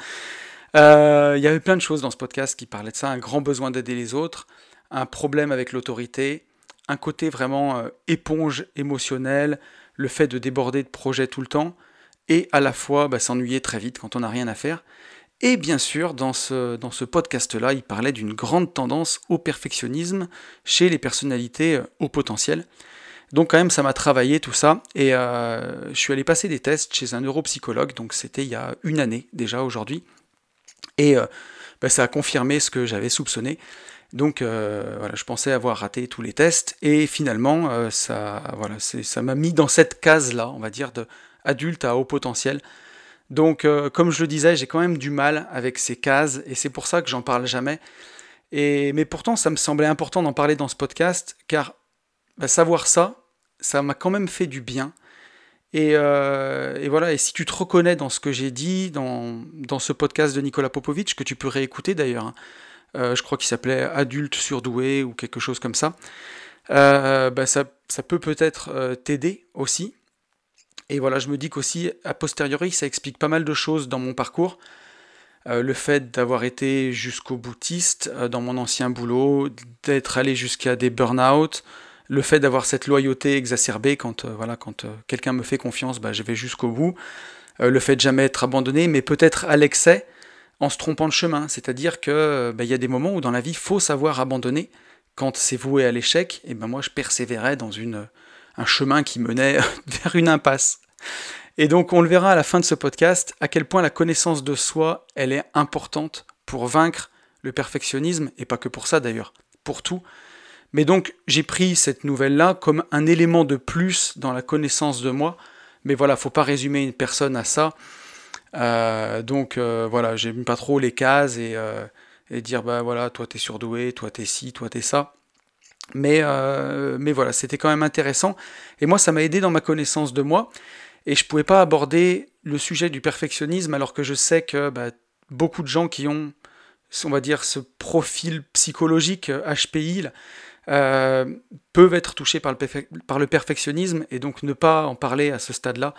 Il y avait plein de choses dans ce podcast qui parlaient de ça, un grand besoin d'aider les autres, un problème avec l'autorité, un côté vraiment éponge émotionnelle, le fait de déborder de projets tout le temps, et à la fois bah, s'ennuyer très vite quand on n'a rien à faire. Et bien sûr, dans ce, dans ce podcast-là, il parlait d'une grande tendance au perfectionnisme chez les personnalités euh, au potentiel. Donc quand même, ça m'a travaillé tout ça. Et euh, je suis allé passer des tests chez un neuropsychologue, donc c'était il y a une année déjà aujourd'hui. Et euh, bah, ça a confirmé ce que j'avais soupçonné. Donc voilà, je pensais avoir raté tous les tests. Et finalement, ça voilà, ça m'a mis dans cette case-là, on va dire, d'adulte à haut potentiel. Donc, euh, comme je le disais, j'ai quand même du mal avec ces cases, et c'est pour ça que j'en parle jamais. Et, mais pourtant, ça me semblait important d'en parler dans ce podcast, car bah, savoir ça, ça m'a quand même fait du bien. Euh, et, voilà, et si tu te reconnais dans ce que j'ai dit, dans, dans, ce podcast de Nicolas Popovic, que tu peux réécouter d'ailleurs, hein, euh, je crois qu'il s'appelait Adulte surdoué ou quelque chose comme ça, bah, ça, ça, peut peut-être t'aider aussi. Et voilà, je me dis qu'aussi, a posteriori, ça explique pas mal de choses dans mon parcours. Euh, le fait d'avoir été jusqu'au boutiste euh, dans mon ancien boulot, d'être allé jusqu'à des burn-out, le fait d'avoir cette loyauté exacerbée quand, euh, voilà, quand quelqu'un me fait confiance, bah, je vais jusqu'au bout. le fait de jamais être abandonné, mais peut-être à l'excès, en se trompant de chemin. C'est-à-dire qu'il bah, y a des moments où dans la vie, il faut savoir abandonner. Quand c'est voué à l'échec, et ben moi je persévérais dans une, un chemin qui menait vers une impasse. Et donc on le verra à la fin de ce podcast à quel point la connaissance de soi, elle est importante pour vaincre le perfectionnisme, et pas que pour ça d'ailleurs, pour tout. Mais donc j'ai pris cette nouvelle-là comme un élément de plus dans la connaissance de moi. Mais voilà, faut pas résumer une personne à ça. Euh, donc euh, voilà, j'aime pas trop les cases et, euh, et dire bah voilà, toi t'es surdoué, toi t'es ci, toi t'es ça. Mais, euh, mais voilà, c'était quand même intéressant. Et moi, ça m'a aidé dans ma connaissance de moi. Et je ne pouvais pas aborder le sujet du perfectionnisme alors que je sais que bah, beaucoup de gens qui ont, on va dire, ce profil psychologique HPI euh, peuvent être touchés par le, par le, perfectionnisme et donc ne pas en parler à ce stade-là,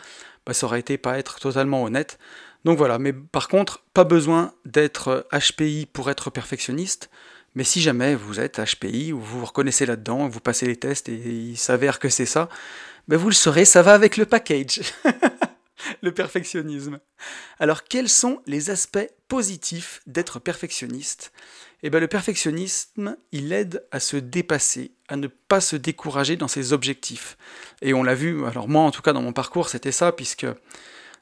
bah, ça aurait été pas être totalement honnête. Donc voilà, mais par contre, pas besoin d'être HPI pour être perfectionniste. Mais si jamais vous êtes HPI ou vous vous reconnaissez là-dedans, vous passez les tests et il s'avère que c'est ça, ben vous le saurez, ça va avec le package. le perfectionnisme. Alors quels sont les aspects positifs d'être perfectionniste? Eh bien le perfectionnisme, il aide à se dépasser, à ne pas se décourager dans ses objectifs. Et on l'a vu, alors moi en tout cas dans mon parcours c'était ça, puisque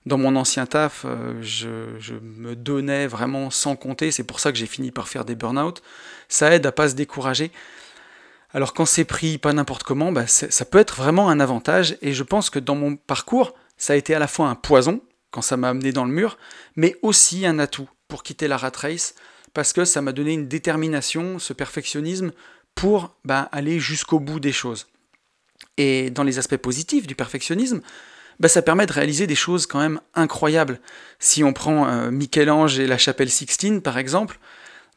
dans mon ancien taf, euh, je, me donnais vraiment sans compter. C'est pour ça que j'ai fini par faire des burn-out. Ça aide à pas se décourager. Alors quand c'est pris pas n'importe comment, bah, ça peut être vraiment un avantage. Et je pense que dans mon parcours, ça a été à la fois un poison quand ça m'a amené dans le mur, mais aussi un atout pour quitter la rat race parce que ça m'a donné une détermination, ce perfectionnisme pour bah, aller jusqu'au bout des choses. Et dans les aspects positifs du perfectionnisme, bah, ça permet de réaliser des choses quand même incroyables. Si on prend euh, Michel-Ange et la chapelle Sixtine, par exemple,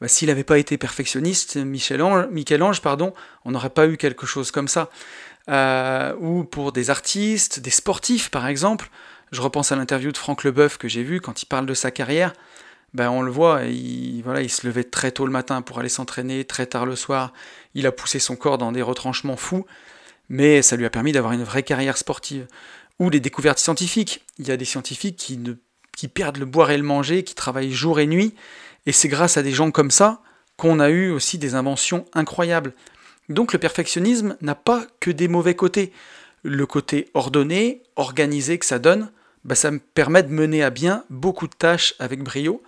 bah, s'il n'avait pas été perfectionniste, Michel-Ange, pardon, on n'aurait pas eu quelque chose comme ça. Euh, ou pour des artistes, des sportifs, par exemple. Je repense à l'interview de Franck Leboeuf que j'ai vu quand il parle de sa carrière. Ben, on le voit, il, se levait très tôt le matin pour aller s'entraîner, très tard le soir. Il a poussé son corps dans des retranchements fous, mais ça lui a permis d'avoir une vraie carrière sportive ou les découvertes scientifiques. Il y a des scientifiques qui, perdent le boire et le manger, qui travaillent jour et nuit, et c'est grâce à des gens comme ça qu'on a eu aussi des inventions incroyables. Donc le perfectionnisme n'a pas que des mauvais côtés. Le côté ordonné, organisé que ça donne, bah, ça me permet de mener à bien beaucoup de tâches avec brio.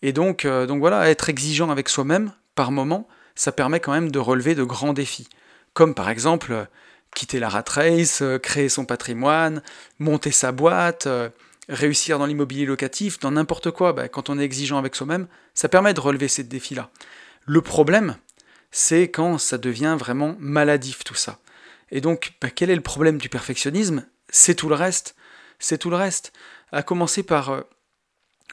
Et donc, euh, donc voilà, être exigeant avec soi-même par moment, ça permet quand même de relever de grands défis. Comme par exemple quitter la rat race, euh, créer son patrimoine, monter sa boîte, euh, réussir dans l'immobilier locatif, dans n'importe quoi, bah, quand on est exigeant avec soi-même, ça permet de relever ces défis-là. Le problème, c'est quand ça devient vraiment maladif tout ça. Et donc, bah, quel est le problème du perfectionnisme? C'est tout le reste. C'est tout le reste. À commencer par euh,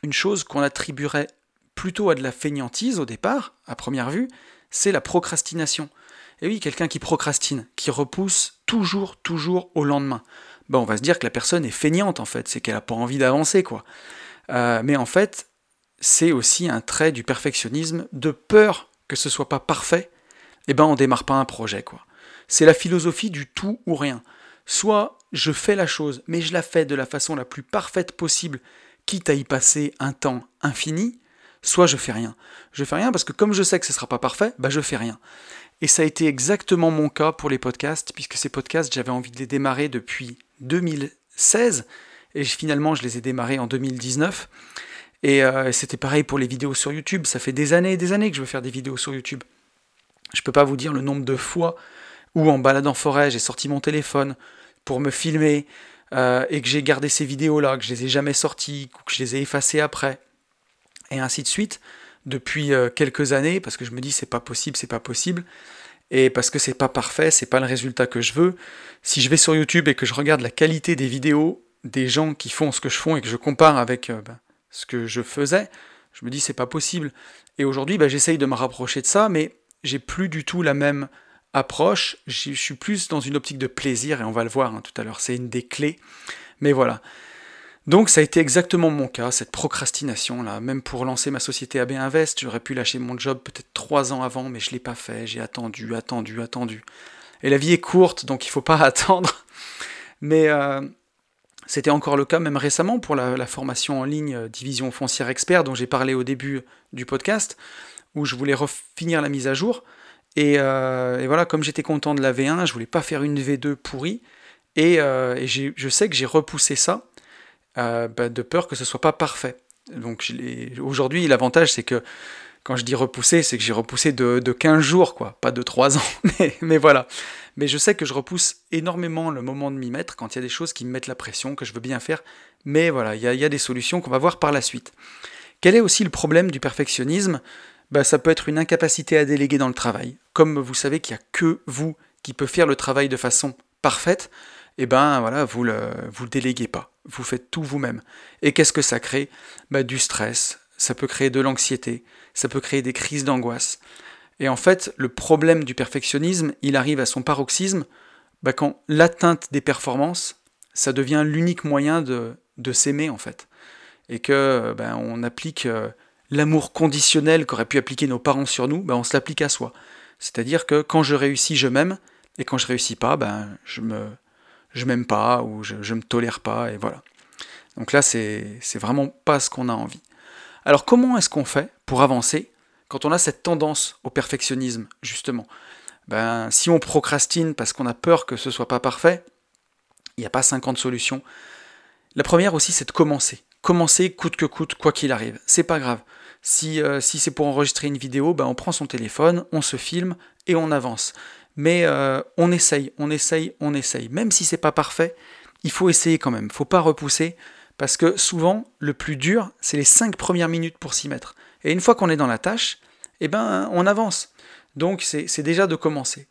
une chose qu'on attribuerait plutôt à de la fainéantise au départ, à première vue, c'est la procrastination. Et oui, quelqu'un qui procrastine, qui repousse toujours, toujours au lendemain. Ben, on va se dire que la personne est feignante en fait, c'est qu'elle n'a pas envie d'avancer quoi. Euh, mais en fait, c'est aussi un trait du perfectionnisme, de peur que ce soit pas parfait, et eh ben on démarre pas un projet quoi. C'est la philosophie du tout ou rien. Soit je fais la chose, mais je la fais de la façon la plus parfaite possible, quitte à y passer un temps infini, soit je fais rien. Je fais rien parce que comme je sais que ce sera pas parfait, bah je fais rien. Et ça a été exactement mon cas pour les podcasts, puisque ces podcasts, j'avais envie de les démarrer depuis 2016, et finalement je les ai démarrés en 2019. Et euh, c'était pareil pour les vidéos sur YouTube, ça fait des années et des années que je veux faire des vidéos sur YouTube. Je peux pas vous dire le nombre de fois où en balade en forêt, j'ai sorti mon téléphone pour me filmer, euh, et que j'ai gardé ces vidéos-là, que je les ai jamais sorties, que je les ai effacées après, et ainsi de suite depuis euh, quelques années parce que je me dis c'est pas possible, c'est pas possible et parce que c'est pas parfait, c'est pas le résultat que je veux. Si je vais sur YouTube et que je regarde la qualité des vidéos des gens qui font ce que je fais et que je compare avec euh, ben, ce que je faisais, je me dis c'est pas possible. Et aujourd'hui, ben, j'essaye de me rapprocher de ça, mais j'ai plus du tout la même approche. Je suis plus dans une optique de plaisir et on va le voir hein, tout à l'heure. C'est une des clés. Mais voilà. Donc ça a été exactement mon cas, cette procrastination là. Même pour lancer ma société AB Invest, j'aurais pu lâcher mon job peut-être trois ans avant, mais je l'ai pas fait. J'ai attendu, attendu, attendu. Et la vie est courte, donc il faut pas attendre. Mais euh, c'était encore le cas même récemment pour la, formation en ligne euh, Division foncière expert dont j'ai parlé au début du podcast, où je voulais finir la mise à jour. Et, euh, et voilà, comme j'étais content de la V1, je voulais pas faire une V2 pourrie. Et je sais que j'ai repoussé ça euh, bah, de peur que ce soit pas parfait. Donc aujourd'hui, l'avantage, c'est que quand je dis repousser, c'est que j'ai repoussé de, de, 15 jours, quoi, pas de 3 ans, mais, voilà. Mais je sais que je repousse énormément le moment de m'y mettre quand il y a des choses qui me mettent la pression, que je veux bien faire, mais voilà, il y a, des solutions qu'on va voir par la suite. Quel est aussi le problème du perfectionnisme? Bah, Ça peut être une incapacité à déléguer dans le travail. Comme vous savez qu'il n'y a que vous qui peut faire le travail de façon parfaite, eh ben voilà, vous le, vous le déléguez pas. Vous faites tout vous-même. Et qu'est-ce que ça crée? Bah, Du stress, ça peut créer de l'anxiété, ça peut créer des crises d'angoisse. Et en fait, le problème du perfectionnisme, il arrive à son paroxysme bah, quand l'atteinte des performances, ça devient l'unique moyen de, s'aimer en fait. Et que ben, on applique euh, l'amour conditionnel qu'auraient pu appliquer nos parents sur nous, on se l'applique à soi. C'est-à-dire que quand je réussis, je m'aime, et quand je réussis pas, je me, je m'aime pas ou je, je me tolère pas et voilà. Donc là, c'est vraiment pas ce qu'on a envie. Alors comment est-ce qu'on fait pour avancer quand on a cette tendance au perfectionnisme, justement? Ben, Si on procrastine parce qu'on a peur que ce soit pas parfait, il n'y a pas 50 solutions. La première aussi, c'est de commencer. Commencer coûte que coûte, quoi qu'il arrive. C'est pas grave. Si, euh, si c'est pour enregistrer une vidéo, ben on prend son téléphone, on se filme et on avance mais euh, on essaye, on essaye, on essaye. Même si c'est pas parfait, il faut essayer quand même. Faut pas repousser parce que souvent le plus dur, c'est les cinq premières minutes pour s'y mettre. Et une fois qu'on est dans la tâche, eh ben on avance. Donc c'est déjà de commencer.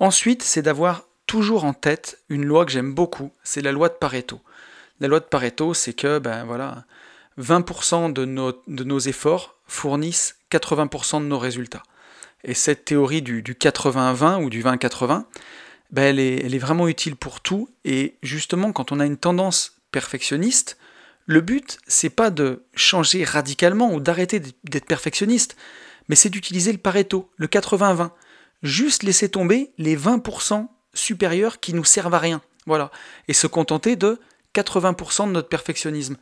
Ensuite, c'est d'avoir toujours en tête une loi que j'aime beaucoup, c'est la loi de Pareto. La loi de Pareto, c'est que ben voilà, 20% de nos, de nos efforts fournissent 80% de nos résultats. Et cette théorie du, 80-20 ou du 20-80, ben elle, est, elle est vraiment utile pour tout. Et justement, quand on a une tendance perfectionniste, le but, c'est pas de changer radicalement ou d'arrêter d'être perfectionniste, mais c'est d'utiliser le Pareto, le 80-20. Juste laisser tomber les 20% supérieurs qui nous servent à rien. Voilà. Et se contenter de 80% de notre perfectionnisme.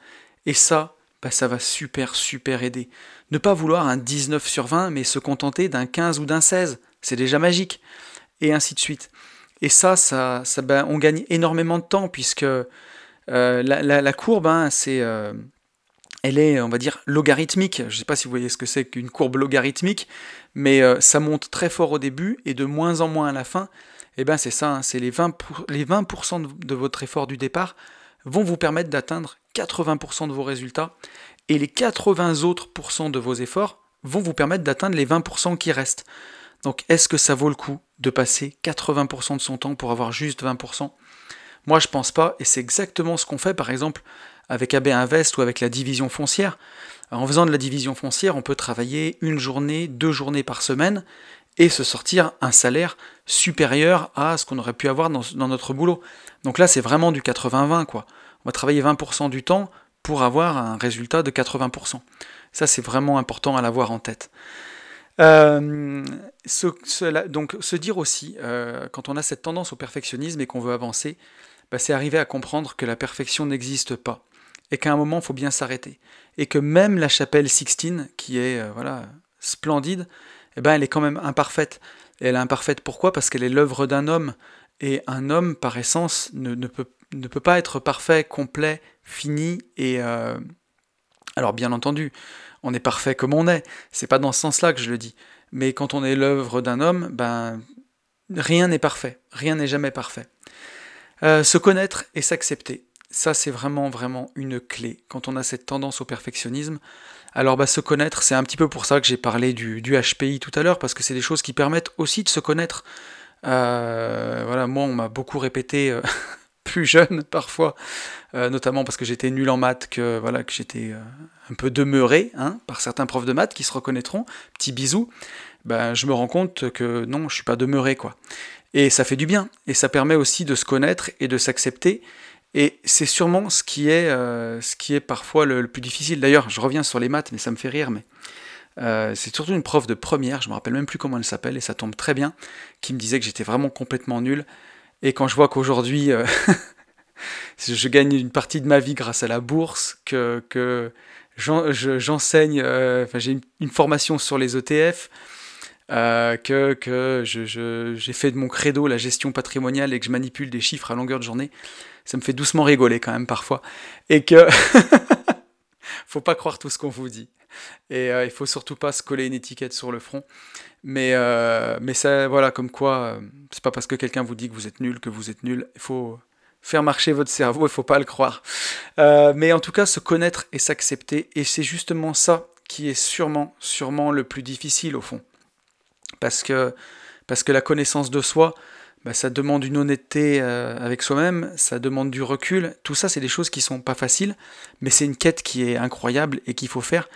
Et ça, bah, ça va super, super aider. Ne pas vouloir un 19 sur 20, mais se contenter d'un 15 ou d'un 16, c'est déjà magique. Et ainsi de suite. Et ça, ça, ça ben, on gagne énormément de temps, puisque euh, la, courbe, hein, c'est... Euh, elle est, on va dire, logarithmique. Je ne sais pas si vous voyez ce que c'est qu'une courbe logarithmique, mais euh, ça monte très fort au début et de moins en moins à la fin. Et eh bien c'est ça, hein, c'est les 20%, les 20 de votre effort du départ vont vous permettre d'atteindre 80% de vos résultats et les 80 autres de vos efforts vont vous permettre d'atteindre les 20% qui restent. Donc est-ce que ça vaut le coup de passer 80% de son temps pour avoir juste 20% Moi je pense pas et c'est exactement ce qu'on fait par exemple avec AB Invest ou avec la division foncière. En faisant de la division foncière, on peut travailler une journée, deux journées par semaine et se sortir un salaire supérieur à ce qu'on aurait pu avoir dans, notre boulot. Donc là, c'est vraiment du 80-20, quoi. On va travailler 20% du temps pour avoir un résultat de 80%. Ça, c'est vraiment important à l'avoir en tête. Euh, donc se dire aussi, euh, quand on a cette tendance au perfectionnisme et qu'on veut avancer, bah, c'est arriver à comprendre que la perfection n'existe pas et qu'à un moment, il faut bien s'arrêter. Et que même la chapelle Sixtine, qui est euh, voilà splendide, eh ben, elle est quand même imparfaite. Et elle est imparfaite pourquoi? Parce qu'elle est l'œuvre d'un homme. Et un homme, par essence, ne, peut pas être parfait, complet, fini et euh, alors bien entendu, on est parfait comme on est. C'est pas dans ce sens-là que je le dis. Mais quand on est l'œuvre d'un homme, ben rien n'est parfait, rien n'est jamais parfait. Euh, se connaître et s'accepter, ça c'est vraiment vraiment une clé. Quand on a cette tendance au perfectionnisme, alors bah, se connaître, c'est un petit peu pour ça que j'ai parlé du, HPI tout à l'heure, parce que c'est des choses qui permettent aussi de se connaître. Euh, voilà, moi on m'a beaucoup répété plus jeune parfois, euh, notamment parce que j'étais nul en maths, que voilà que j'étais euh, un peu demeuré hein, par certains profs de maths qui se reconnaîtront. Petit bisou. Ben, je me rends compte que non, je suis pas demeuré quoi. Et ça fait du bien et ça permet aussi de se connaître et de s'accepter. Et c'est sûrement ce qui est, euh, ce qui est parfois le, plus difficile. D'ailleurs, je reviens sur les maths, mais ça me fait rire. Mais c'est surtout une prof de première, je me rappelle même plus comment elle s'appelle, et ça tombe très bien, qui me disait que j'étais vraiment complètement nul. Et quand je vois qu'aujourd'hui, euh, je gagne une partie de ma vie grâce à la bourse, que, que j'enseigne, euh, j'ai une, formation sur les ETF, euh, que, que j'ai fait de mon credo la gestion patrimoniale et que je manipule des chiffres à longueur de journée, ça me fait doucement rigoler quand même parfois. Et que faut pas croire tout ce qu'on vous dit. Et il faut surtout pas se coller une étiquette sur le front. Mais, euh, mais ça, voilà, comme quoi, euh, c'est pas parce que quelqu'un vous dit que vous êtes nul que vous êtes nul. Il faut faire marcher votre cerveau, il faut pas le croire. Euh, mais en tout cas, se connaître et s'accepter, et c'est justement ça qui est sûrement, sûrement le plus difficile au fond. Parce que, parce que la connaissance de soi, bah, ça demande une honnêteté avec soi-même, ça demande du recul. Tout ça, c'est des choses qui sont pas faciles, mais c'est une quête qui est incroyable et qu'il faut faire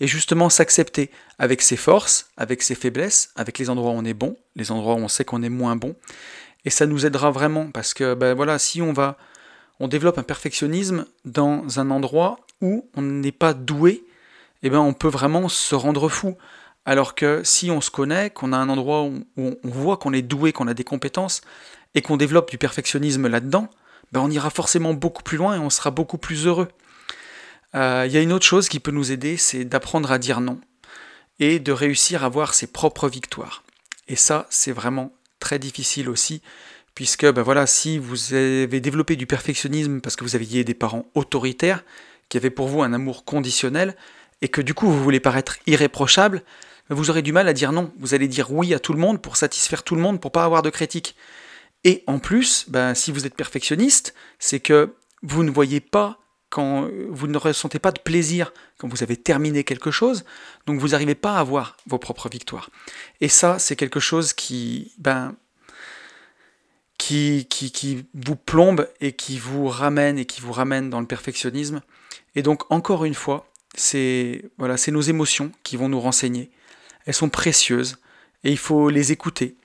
et justement s'accepter avec ses forces, avec ses faiblesses, avec les endroits où on est bon, les endroits où on sait qu'on est moins bon. Et ça nous aidera vraiment parce que ben voilà, si on va on développe un perfectionnisme dans un endroit où on n'est pas doué, eh ben on peut vraiment se rendre fou. Alors que si on se connaît, qu'on a un endroit où on voit qu'on est doué, qu'on a des compétences, et qu'on développe du perfectionnisme là-dedans, ben on ira forcément beaucoup plus loin et on sera beaucoup plus heureux. Euh, il y a une autre chose qui peut nous aider, c'est d'apprendre à dire non et de réussir à voir ses propres victoires. Et ça, c'est vraiment très difficile aussi, puisque ben voilà, si vous avez développé du perfectionnisme parce que vous aviez des parents autoritaires, qui avaient pour vous un amour conditionnel, et que du coup vous voulez paraître irréprochable, vous aurez du mal à dire non. Vous allez dire oui à tout le monde pour satisfaire tout le monde, pour pas avoir de critiques. Et en plus, ben, si vous êtes perfectionniste, c'est que vous ne voyez pas quand vous ne ressentez pas de plaisir quand vous avez terminé quelque chose, donc vous n'arrivez pas à avoir vos propres victoires. Et ça, c'est quelque chose qui, ben, qui, qui, qui vous plombe et qui vous ramène et qui vous ramène dans le perfectionnisme. Et donc, encore une fois, c'est voilà, c'est nos émotions qui vont nous renseigner. Elles sont précieuses et il faut les écouter.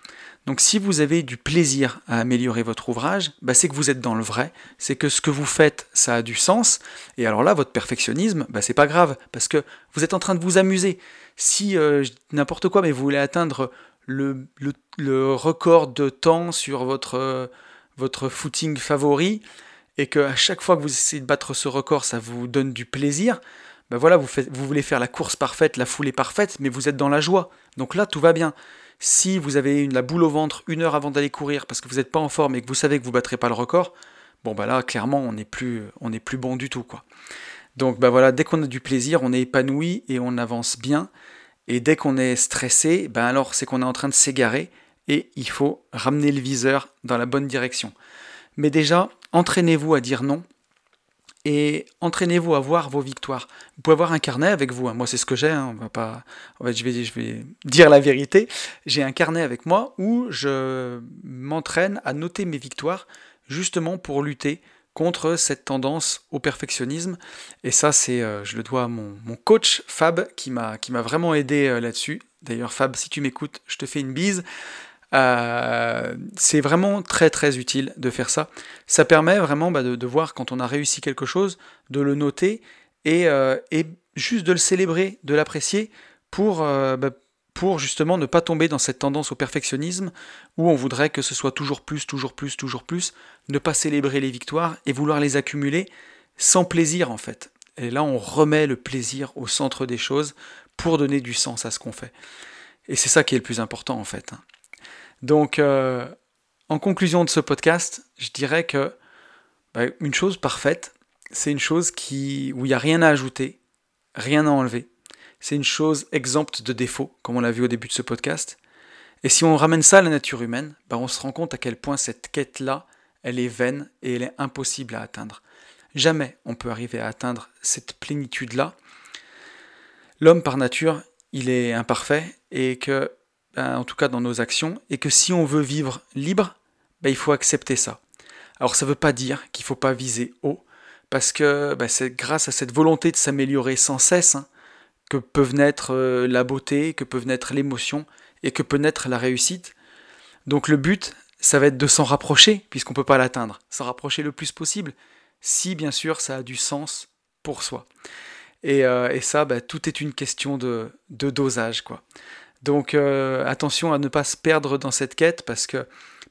Donc si vous avez du plaisir à améliorer votre ouvrage, bah, c'est que vous êtes dans le vrai, c'est que ce que vous faites, ça a du sens. Et alors là, votre perfectionnisme, bah, c'est pas grave, parce que vous êtes en train de vous amuser. Si euh, n'importe quoi, mais vous voulez atteindre le, record de temps sur votre, euh, votre footing favori, et qu'à chaque fois que vous essayez de battre ce record, ça vous donne du plaisir, ben vous, voulez faire la course parfaite, la foulée parfaite, mais vous êtes dans la joie. Donc là, tout va bien. Si vous avez la boule au ventre une heure avant d'aller courir parce que vous n'êtes pas en forme et que vous savez que vous ne battrez pas le record, bon bah là, clairement, on n'est plus bon du tout. quoi. Donc bah voilà, dès qu'on a du plaisir, on est épanoui et on avance bien. Et dès qu'on est stressé, ben alors c'est qu'on est en train de s'égarer et il faut ramener le viseur dans la bonne direction. Mais déjà, entraînez-vous à dire non et entraînez-vous à voir vos victoires. Vous pouvez avoir un carnet avec vous. Hein. Moi, c'est ce que j'ai. Hein. On va pas. En fait, je vais, dire la vérité. J'ai un carnet avec moi où je m'entraîne à noter mes victoires, justement pour lutter contre cette tendance au perfectionnisme. Et ça, c'est, euh, je le dois à mon, mon coach Fab qui m'a qui m'a vraiment aidé euh, là-dessus. D'ailleurs, Fab, si tu m'écoutes, je te fais une bise. Euh, c'est vraiment très très utile de faire ça. Ça permet vraiment bah, de, voir quand on a réussi quelque chose, de le noter et, euh, et juste de le célébrer, de l'apprécier pour, euh, bah, pour justement ne pas tomber dans cette tendance au perfectionnisme où on voudrait que ce soit toujours plus, toujours plus, toujours plus, ne pas célébrer les victoires et vouloir les accumuler sans plaisir en fait. Et là on remet le plaisir au centre des choses pour donner du sens à ce qu'on fait. Et c'est ça qui est le plus important en fait. Donc, euh, en conclusion de ce podcast, je dirais que bah, une chose parfaite, c'est une chose qui, où il n'y a rien à ajouter, rien à enlever. C'est une chose exempte de défauts, comme on l'a vu au début de ce podcast. Et si on ramène ça à la nature humaine, bah, on se rend compte à quel point cette quête-là, elle est vaine et elle est impossible à atteindre. Jamais on peut arriver à atteindre cette plénitude-là. L'homme par nature, il est imparfait et que ben, en tout cas dans nos actions, et que si on veut vivre libre, ben, il faut accepter ça. Alors ça ne veut pas dire qu'il ne faut pas viser haut, parce que ben, c'est grâce à cette volonté de s'améliorer sans cesse hein, que peuvent naître euh, la beauté, que peuvent naître l'émotion, et que peut naître la réussite. Donc le but, ça va être de s'en rapprocher, puisqu'on ne peut pas l'atteindre, s'en rapprocher le plus possible, si bien sûr ça a du sens pour soi. Et, euh, ça, tout est une question de, de dosage. quoi. Donc euh, attention à ne pas se perdre dans cette quête parce que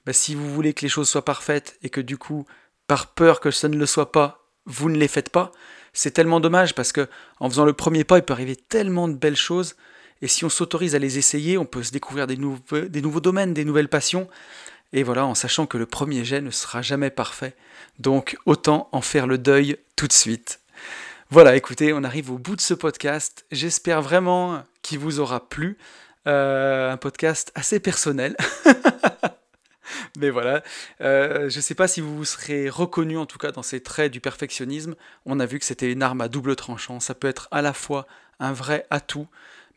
bah, si vous voulez que les choses soient parfaites et que du coup, par peur que ça ne le soit pas, vous ne les faites pas, c'est tellement dommage parce que en faisant le premier pas, il peut arriver tellement de belles choses. Et si on s'autorise à les essayer, on peut se découvrir des, nouveaux, des nouveaux domaines, des nouvelles passions. Et voilà, en sachant que le premier jet ne sera jamais parfait. Donc autant en faire le deuil tout de suite. Voilà, écoutez, on arrive au bout de ce podcast. J'espère vraiment qu'il vous aura plu. Euh, un podcast assez personnel. Mais voilà, euh, je ne sais pas si vous vous serez reconnu en tout cas dans ces traits du perfectionnisme. On a vu que c'était une arme à double tranchant. Ça peut être à la fois un vrai atout,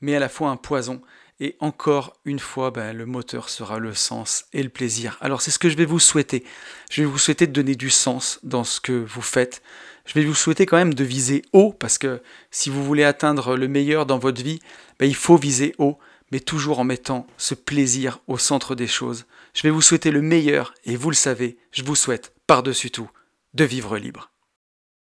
mais à la fois un poison. Et encore une fois, ben, le moteur sera le sens et le plaisir. Alors c'est ce que je vais vous souhaiter. Je vais vous souhaiter de donner du sens dans ce que vous faites. Je vais vous souhaiter quand même de viser haut, parce que si vous voulez atteindre le meilleur dans votre vie, ben, il faut viser haut mais toujours en mettant ce plaisir au centre des choses. Je vais vous souhaiter le meilleur, et vous le savez, je vous souhaite, par-dessus tout, de vivre libre.